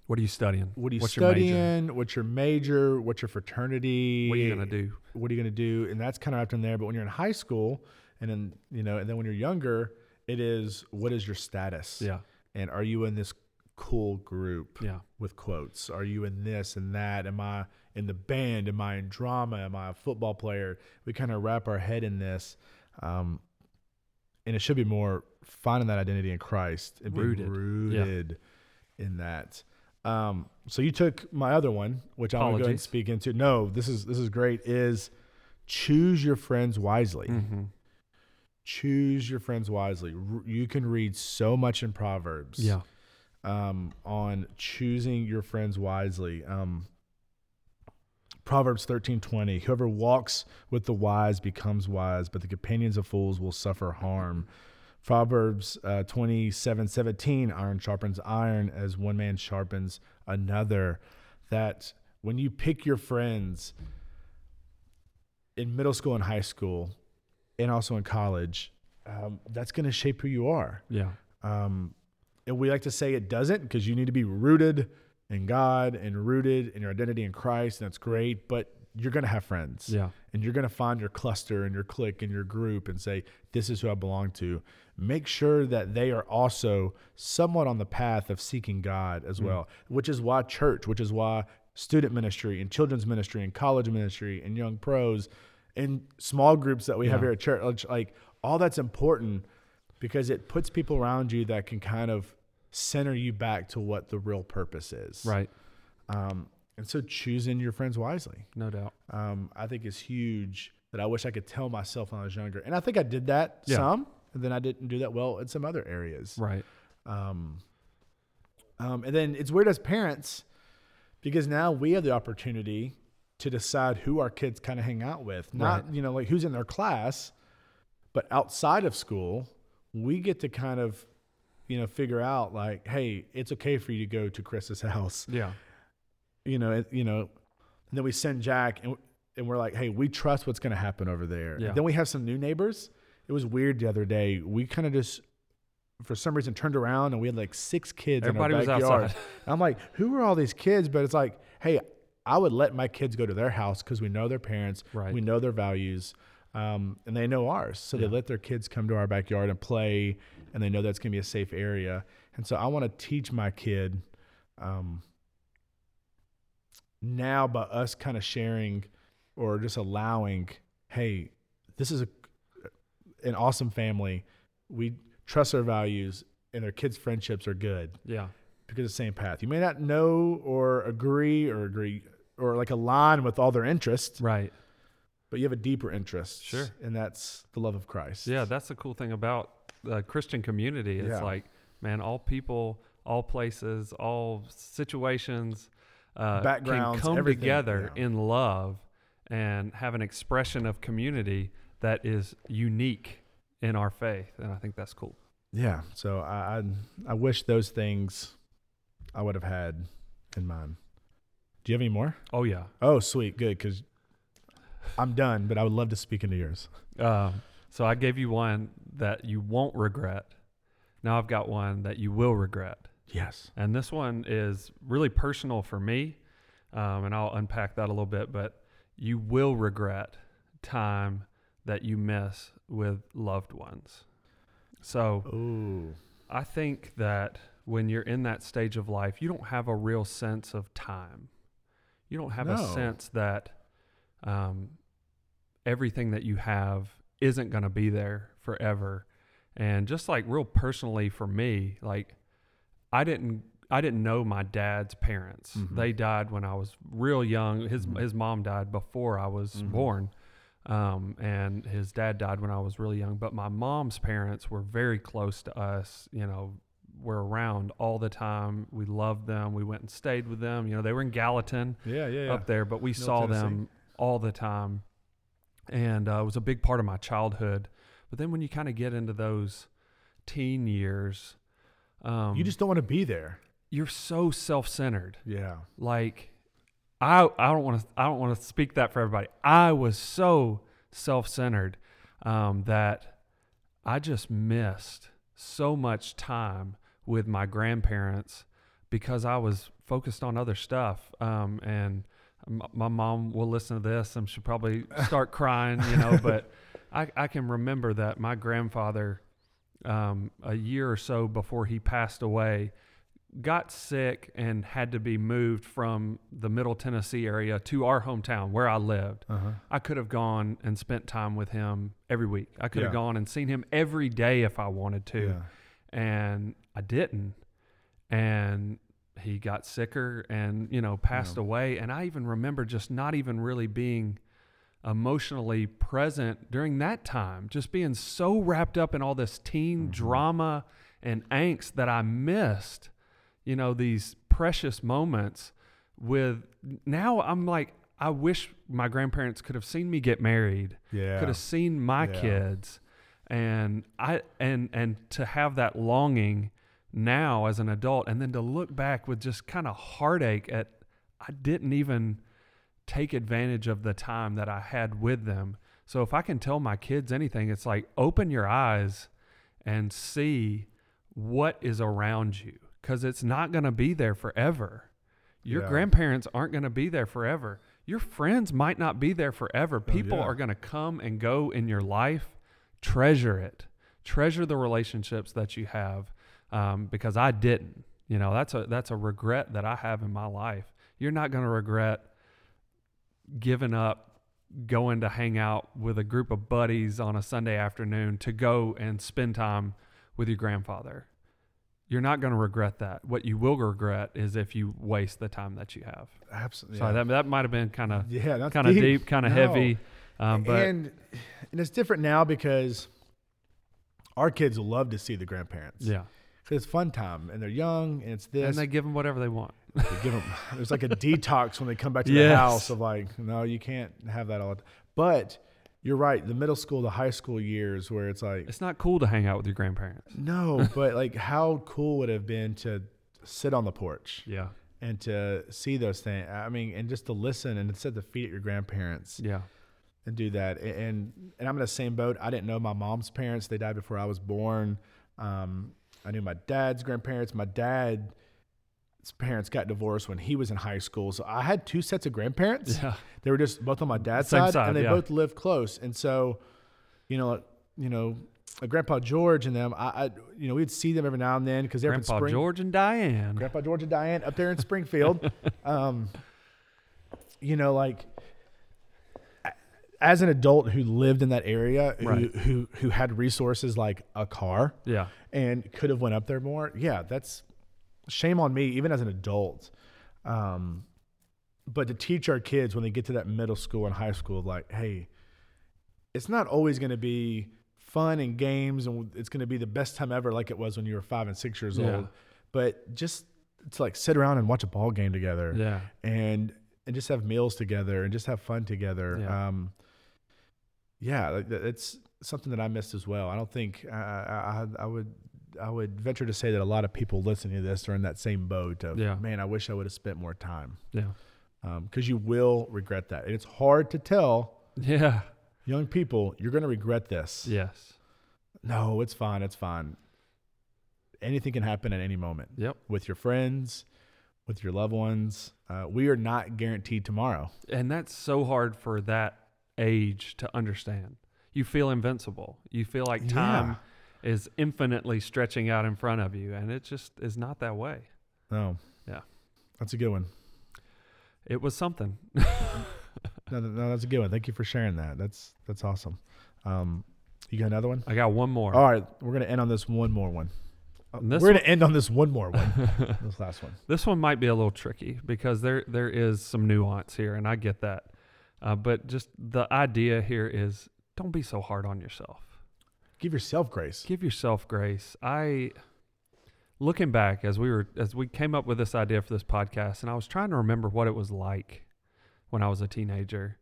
What are you studying? what are you What's your major? studying, what's your major, what's your fraternity, What are you gonna do? what are you going to do, and that's kind of wrapped in there. But when you're in high school, and then you know, and then when you're younger, it is what is your status, Yeah, and are you in this cool group yeah, with quotes? Are you in this and that? Am I in the band? Am I in drama? Am I a football player? We kind of wrap our head in this. Um, and it should be more finding that identity in Christ and being Rooted. rooted in that. Um, so you took my other one, which I'm gonna go and speak into. No, this is this is great. Is choose your friends wisely. Mm-hmm. Choose your friends wisely. R- You can read so much in Proverbs. Yeah. um, on choosing your friends wisely. Um, Proverbs thirteen twenty: Whoever walks with the wise becomes wise, but the companions of fools will suffer harm. Proverbs uh, twenty seven seventeen: Iron sharpens iron as one man sharpens another. That when you pick your friends in middle school and high school, and also in college, um, that's going to shape who you are. Yeah. Um, and we like to say it doesn't because you need to be rooted in God and rooted in your identity in Christ, and that's great. But you're going to have friends, Yeah. and you're going to find your cluster and your clique and your group and say, "This is who I belong to." Make sure that they are also somewhat on the path of seeking God as Mm. well, which is why church, which is why student ministry and children's ministry and college ministry and young pros and small groups that we have here at church, like all that's important because it puts people around you that can kind of center you back to what the real purpose is. Right. Um, and so choosing your friends wisely, No doubt. um, I think is huge. That I wish I could tell myself when I was younger, and I think I did that Yeah. some, and then I didn't do that well in some other areas. Right. Um, um, and then it's weird as parents because now we have the opportunity to decide who our kids kind of hang out with. Not, Right. you know, like who's in their class, but outside of school, we get to kind of, you know, figure out like, hey, it's okay for you to go to Chris's house. Yeah. You know, it, you know, and then we send Jack and and we're like, hey, we trust what's going to happen over there. Yeah. Then we have some new neighbors. It was weird the other day. We kind of just for some reason turned around and we had like six kids Everybody in our backyard. I'm like, who are all these kids? But it's like, hey, I would let my kids go to their house because we know their parents, Right. we know their values, um, and they know ours. So Yeah. they let their kids come to our backyard and play, and they know that's going to be a safe area. And so I want to teach my kid um, now by us kind of sharing or just allowing, hey, this is a an awesome family. We trust their values, and their kids' friendships are good Yeah. because of the same path. You may not know or agree or agree or like align with all their interests, Right. but you have a deeper interest. Sure. And that's the love of Christ. Yeah, that's the cool thing about the Christian community. It's Yeah. like, man, all people, all places, all situations uh, Backgrounds, can come together yeah. in love and have an expression of community that is unique in our faith, and I think that's cool. Yeah. So I, I I wish those things I would have had in mind. Do you have any more? Oh yeah. Oh, sweet, good, because I'm done. But I would love to speak into yours. Um, so I gave you one that you won't regret. Now I've got one that you will regret. Yes. And this one is really personal for me, um, and I'll unpack that a little bit. But you will regret time that you miss with loved ones. So Ooh. I think that when you're in that stage of life, you don't have a real sense of time. You don't have a sense that um, everything that you have isn't going to be there forever. And just like real personally for me, like I didn't I didn't know my dad's parents. Mhm. They died when I was real young. His Mhm. his mom died before I was Mhm. born. Um, and his dad died when I was really young. But my mom's parents were very close to us. You know, were around all the time. We loved them. We went and stayed with them. You know, they were in Gallatin Yeah, yeah, yeah. up there, but we Middle saw Tennessee. them all the time, and uh, it was a big part of my childhood. But then when you kind of get into those teen years, um, you just don't want to be there. you're so self-centered. Yeah. Like I I don't want to I don't want to speak that for everybody. I was so self-centered um, that I just missed so much time with my grandparents because I was focused on other stuff. Um, and my mom will listen to this and she'll probably start crying, you know. But I, I can remember that my grandfather, um, a year or so before he passed away, got sick and had to be moved from the Middle Tennessee area to our hometown where I lived, Uh-huh. I could have gone and spent time with him every week. I could have gone and seen him every day if I wanted to Yeah. and I didn't. And he got sicker and, you know, passed Yeah. away. And I even remember just not even really being emotionally present during that time, just being so wrapped up in all this teen Mhm. drama and angst that I missed, you know, these precious moments with now I'm like, I wish my grandparents could have seen me get married Yeah. could have seen my Yeah. kids and i and and to have that longing now as an adult and then to look back with just kind of heartache at i didn't even take advantage of the time that i had with them so if i can tell my kids anything it's like open your eyes and see what is around you because it's not going to be there forever your Yeah. grandparents aren't going to be there forever your friends might not be there forever. Oh, People yeah. are going to come and go in your life. Treasure it. Treasure the relationships that you have, um, because I didn't. You know, that's a that's a regret that I have in my life. You're not going to regret giving up going to hang out with a group of buddies on a Sunday afternoon to go and spend time with your grandfather. You're not going to regret that. What you will regret is if you waste the time that you have. Absolutely. Sorry, that that might have been kind of yeah, kind of deep, kind of No. heavy. Um, but and and it's different now because our kids love to see the grandparents. yeah, it's fun time and they're young and it's this. and they give them whatever they want. They give 'em- there's like a detox when they come back to the house of like, no, you can't have that all. But you're right. The middle school, the high school years where it's like, It's not cool to hang out with your grandparents. no, but like how cool would it have been to sit on the porch Yeah, and to see those things. I mean, and just to listen and instead to at the feet of your grandparents yeah, and do that. And and I'm in the same boat. I didn't know my mom's parents; they died before I was born. Um, I knew my dad's grandparents. My dad's parents got divorced when he was in high school, so I had two sets of grandparents. yeah, They were just both on my dad's side, side, and they yeah. both lived close. And so, you know, you know, Grandpa George and them, I, I you know, we'd see them every now and then because they're Grandpa Spring. George and Diane. Grandpa George and Diane up there in Springfield. um, you know, like as an adult who lived in that area, who, Right. who who had resources like a car yeah, and could have went up there more. Yeah, that's shame on me, even as an adult. Um, but to teach our kids when they get to that middle school and high school, like, hey, it's not always going to be fun and games, and it's going to be the best time ever, like it was when you were five and six years Yeah. old. But just to like sit around and watch a ball game together, yeah, and and just have meals together and just have fun together. Yeah. Um, yeah, it's something that I missed as well. I don't think uh, I, I, would I would venture to say that a lot of people listening to this are in that same boat of Yeah. man, I wish I would have spent more time yeah, because you will regret that. And it's hard to tell yeah, young people you're going to regret this. yes, No, it's fine. It's fine. Anything can happen at any moment yep. with your friends, with your loved ones. Uh, we are not guaranteed tomorrow. And that's so hard for that age to understand. You feel invincible. You feel like time is infinitely stretching out in front of you, and it just is not that way. No. Yeah. That's a good one. It was something. No, no, no, that's a good one. Thank you for sharing that. That's that's awesome. Um, you got another one? I got one more. All right, we're gonna end on this one more one. Uh, we're gonna end on this one more one. this last one. This one might be a little tricky because there there is some nuance here, and I get that. Uh, but just the idea here is don't be so hard on yourself. Give yourself grace. Give yourself grace. I looking back as we were as we came up with this idea for this podcast, and I was trying to remember what it was like when I was a teenager,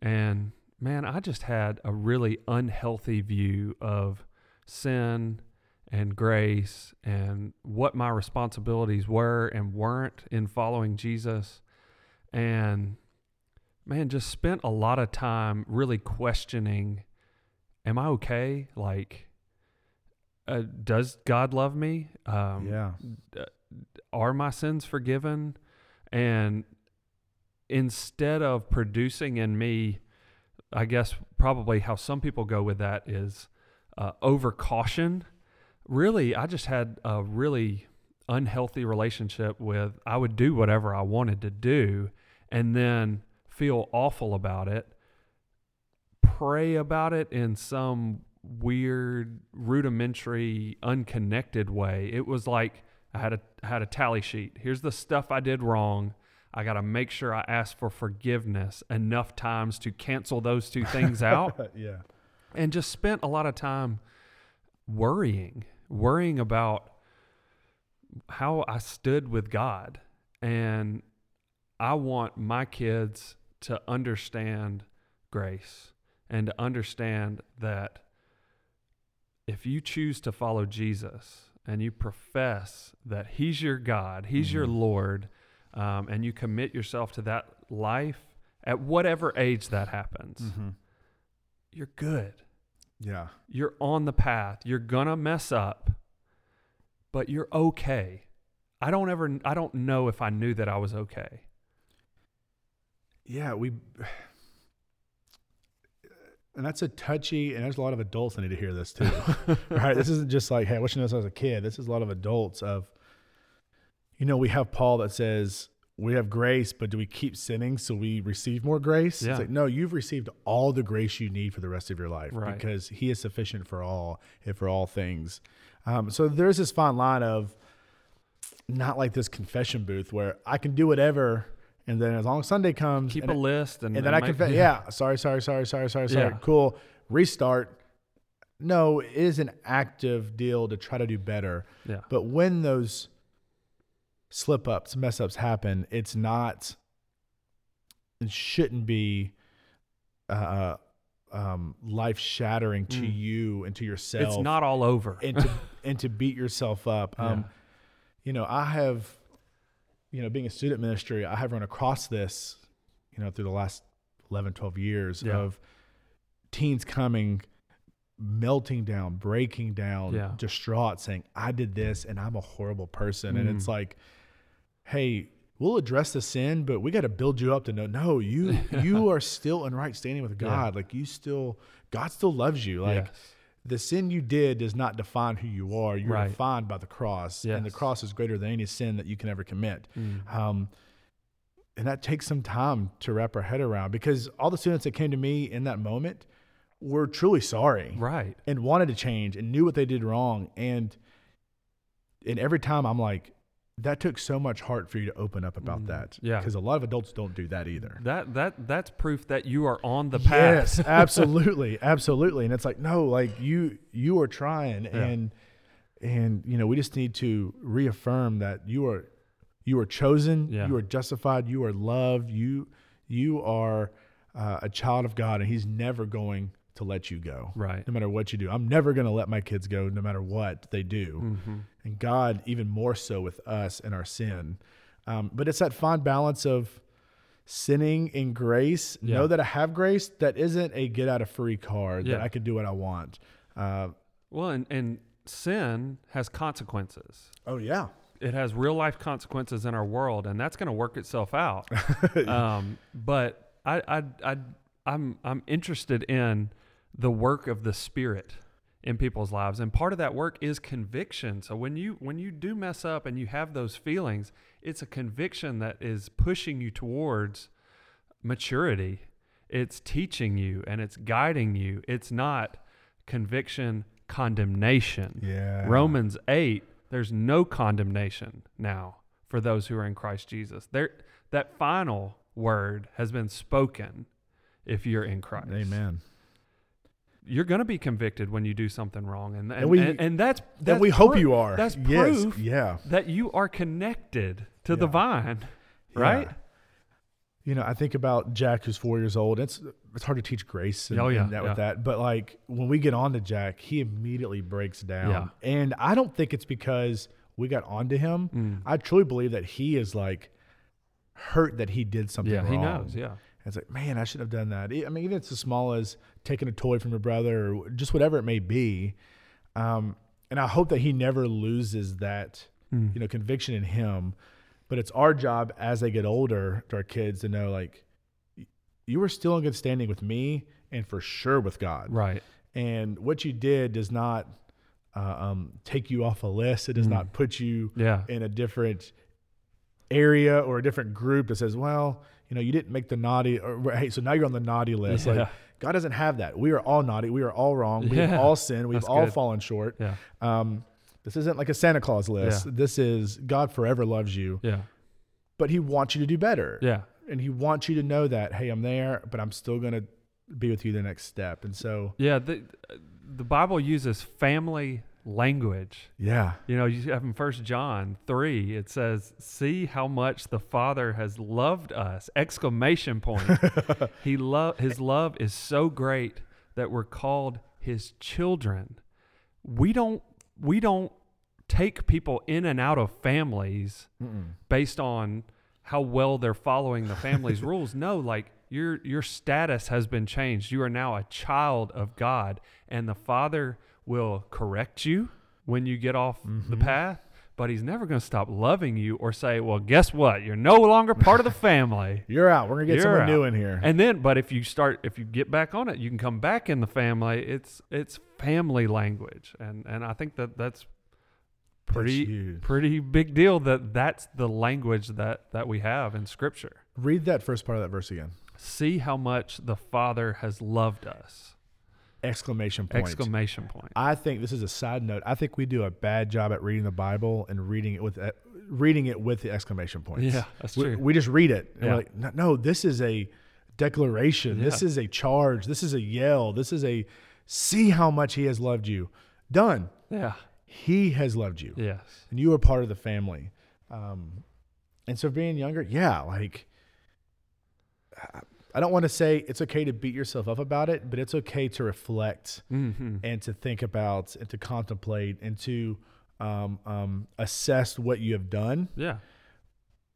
and man, I just had a really unhealthy view of sin and grace and what my responsibilities were and weren't in following Jesus. And man, just spent a lot of time really questioning am I okay? Like, uh, does God love me? Um, yeah. Are my sins forgiven? And instead of producing in me, I guess probably how some people go with that is uh, over caution. Really, I just had a really unhealthy relationship with I would do whatever I wanted to do and then feel awful about it, pray about it in some weird, rudimentary, unconnected way. It was like I had a had a tally sheet. Here's the stuff I did wrong. I got to make sure I ask for forgiveness enough times to cancel those two things out yeah. and just spent a lot of time worrying, worrying about how I stood with God. And I want my kids to understand grace and to understand that if you choose to follow Jesus and you profess that He's your God, He's your Mhm. Lord, um, and you commit yourself to that life at whatever age that happens, Mm-hmm. you're good Yeah. you're on the path. You're gonna mess up, but you're okay. I don't ever I don't know if I knew that I was okay. Yeah. We, and that's a touchy, and there's a lot of adults that need to hear this too. right? This isn't just like, hey, I wish you knew this as a kid. This is a lot of adults of, you know, we have Paul that says we have grace, but do we keep sinning so we receive more grace? Yeah. It's like, no, you've received all the grace you need for the rest of your life Right. because he is sufficient for all and for all things. Um, so there's this fine line of not like this confession booth where I can do whatever. And then as long as Sunday comes, Keep and a list and, and then I can, yeah, sorry, sorry, sorry, sorry, sorry, sorry. Yeah. Cool. Restart. No, it is an active deal to try to do better. yeah, But when those slip ups, mess ups happen, it's not, it shouldn't be uh, um, life shattering to Mm. you and to yourself. it's not all over. and to, and to beat yourself up. Um, Yeah. You know, I have, you know, being a student ministry, I have run across this, you know, through the last 11, 12 years Yeah. of teens coming, melting down, breaking down, Yeah. distraught, saying, I did this and I'm a horrible person. And it's Mm. like, hey, we'll address the sin, but we got to build you up to know, no, you, you are still in right standing with Yeah. God. Like you still, God still loves you. Like, Yes. The sin you did does not define who you are. You're Right. defined by the cross, and the cross is greater than any sin that you can ever commit. Mm. Um, and that takes some time to wrap our head around because all the students that came to me in that moment were truly sorry right. and wanted to change and knew what they did wrong. And and every time I'm like, that took so much heart for you to open up about Mm, that. yeah. because a lot of adults don't do that either. That that that's proof that you are on the path. Yes, absolutely, absolutely. And it's like, no, like you you are trying, Yeah. and and you know we just need to reaffirm that you are you are chosen, Yeah. you are justified, you are loved, you you are uh, a child of God, and He's never going to let you go, Right. no matter what you do. I'm never going to let my kids go, no matter what they do, hmm and God even more so with us and our sin. Um, but it's that fine balance of sinning in grace. Yeah. Know that I have grace. That isn't a get out of free card Yeah. that I can do what I want. Uh, Well, and and sin has consequences. oh yeah, It has real life consequences in our world, and that's going to work itself out. um, but I, I, I, I'm, I'm interested in the work of the Spirit in people's lives, and part of that work is conviction. So when you when you do mess up and you have those feelings, it's a conviction that is pushing you towards maturity. It's teaching you and it's guiding you. It's not conviction, condemnation. yeah. Romans 8, there's no condemnation now for those who are in Christ Jesus. There that final word has been spoken if you're in Christ. Amen. You're going to be convicted when you do something wrong and and, And we- and, and that's That that's we hope you are. That's yes. proof Yeah. that you are connected to the vine, right? Yeah. You know, I think about Jack, who's four years old. It's it's hard to teach grace and, Oh, yeah, and that yeah. with that, but like when we get on to Jack, he immediately breaks down, Yeah. and I don't think it's because we got onto him. Mm. I truly believe that he is like hurt that he did something Yeah, wrong. he knows, yeah. And it's like, man, I should have done that. I mean, even it's as small as taking a toy from your brother or just whatever it may be. Um, and I hope that he never loses that, Mm. you know, conviction in him. But it's our job as they get older to our kids to know, like, you were still in good standing with me and for sure with God. Right. And what you did does not uh, um, take you off a list. It does Mm. not put you Yeah. in a different area or a different group that says, well, you know, you didn't make the naughty, or hey, so now you're on the naughty list. Yeah. Like God doesn't have that. We are all naughty. We are all wrong. We have Yeah. all sinned. We've all good. fallen short. Yeah. Um, this isn't like a Santa Claus list. Yeah. This is God forever loves you, Yeah. but He wants you to do better. Yeah. And He wants you to know that, hey, I'm there, but I'm still going to be with you the next step. And so, Yeah. The, the Bible uses family language. yeah. You know, you have in First John three, it says, "See how much the Father has loved us!" Exclamation point. he love His love is so great that we're called His children. We don't we don't take people in and out of families Mm-mm. based on how well they're following the family's rules. No, like your your status has been changed. You are now a child of God, and the Father will correct you when you get off the Mhm. path. But he's never going to stop loving you or say, "Well, guess what? You're no longer part of the family." You're out. We're going to get You're someone out. new in here. And then, but if you start, if you get back on it, you can come back in the family. It's it's family language, and and I think that that's That's pretty huge. pretty big deal that that's the language that that we have in scripture Read that first part of that verse again. see how much the father has loved us Exclamation point. exclamation point I think this is a side note. I think we do a bad job at reading the Bible and reading it with uh, reading it with the exclamation points. yeah that's we, true we just read it. And Yeah. we're like, no, no, this is a declaration. This is a charge. This is a yell. This is a see how much he has loved you. Done. yeah He has loved you, yes and you are part of the family. Um, and so being younger, yeah, like I- don't want to say it's okay to beat yourself up about it, but it's okay to reflect mm-hmm. and to think about and to contemplate and to um, um, assess what you have done. yeah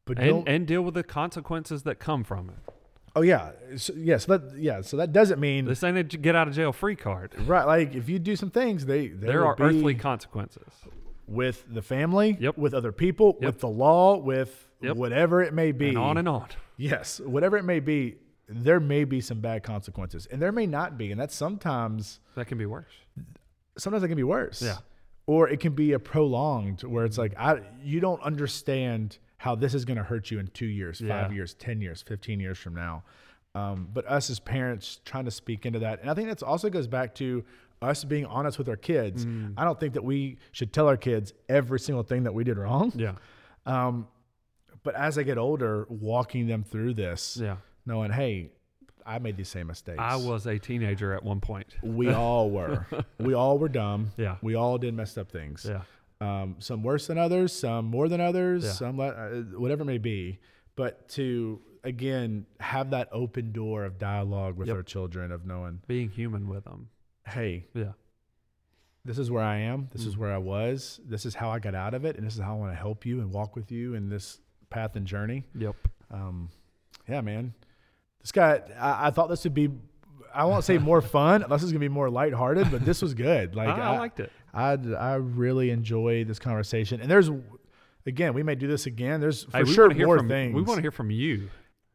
But and and deal with the consequences that come from it oh yeah, so, yeah. So that yeah, so that doesn't mean this ain't a get out of jail free card right. Like if you do some things, they there, there are earthly consequences with the family, Yep. with other people, Yep. with the law, with Yep. whatever it may be. and on and on yes, whatever it may be, there may be some bad consequences, and there may not be, and that's sometimes that can be worse sometimes it can be worse. Yeah. Or it can be a prolonged where it's like I you don't understand how this is going to hurt you in 2 years, 5 years, 10 years, 15 years from now. Um, but us as parents trying to speak into that. And I think that also goes back to us being honest with our kids. Mm. I don't think that we should tell our kids every single thing that we did wrong. yeah Um, but as I get older, walking them through this, yeah knowing, hey, I made these same mistakes. i was a teenager at one point We all were. we all were dumb. yeah We all did messed up things. yeah Um, some worse than others, some more than others, Yeah. some le- uh, whatever it may be. But to again have that open door of dialogue with Yep. our children, of knowing, being human with them hey, yeah this is where I am. This is Mm. where I was. This is how I got out of it, and this is how I want to help you and walk with you in this path and journey. yep Um, yeah, man. This guy, I, I thought this would be. I won't say more fun. This is gonna be more lighthearted, but this was good. Like I, I liked it I I really enjoy this conversation. And there's again, we may do this again. There's for Hey, sure more from, things. We want to hear from you.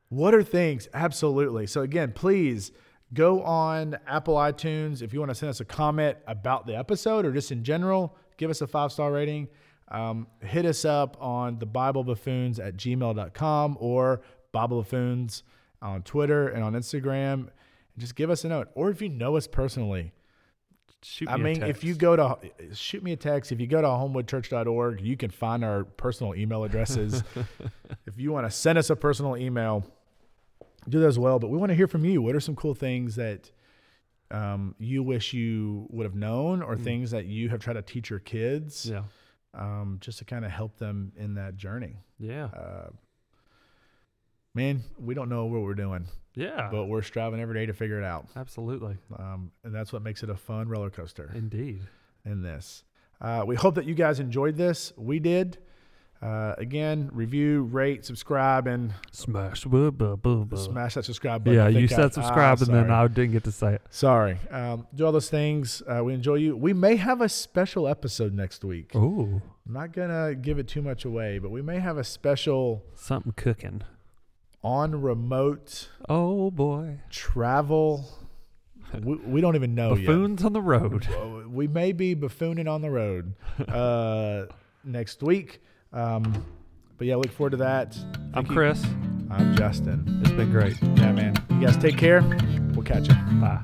what are things? Absolutely. So again, please go on Apple iTunes if you want to send us a comment about the episode or just in general, give us a five star rating. Um, hit us up on the Bible Buffoons at gmail.com or Bible Buffoons on Twitter and on Instagram. And just give us a note. Or if you know us personally, Shoot I me a mean, if you go to shoot me a text, if you go to homewoodchurch.org, you can find our personal email addresses. if you want to send us a personal email, do that as well. But we want to hear from you. What are some cool things that um, you wish you would have known, or Mm. things that you have tried to teach your kids, yeah, um, just to kind of help them in that journey? yeah, Uh, man, we don't know what we're doing, yeah, but we're striving every day to figure it out, absolutely, um, and that's what makes it a fun roller coaster. indeed. in this. Uh, we hope that you guys enjoyed this. We did. Uh, again, review, rate, subscribe, and Smash, boo, boo, boo. smash that subscribe button. Yeah, you think I- said subscribe, ah, and then. I didn't get to say it. Sorry. Um, do all those things. Uh, we enjoy you. We may have a special episode next week. Oh, I'm not gonna give it too much away, but we may have a special something cooking. On remote Oh boy. travel we, we don't even know yet. Buffoons on the road. We may be buffooning on the road uh, next week. Um, but yeah, look forward to that. I'm you. Chris. I'm Justin. It's been great. Yeah, man. You guys take care. We'll catch you. Bye.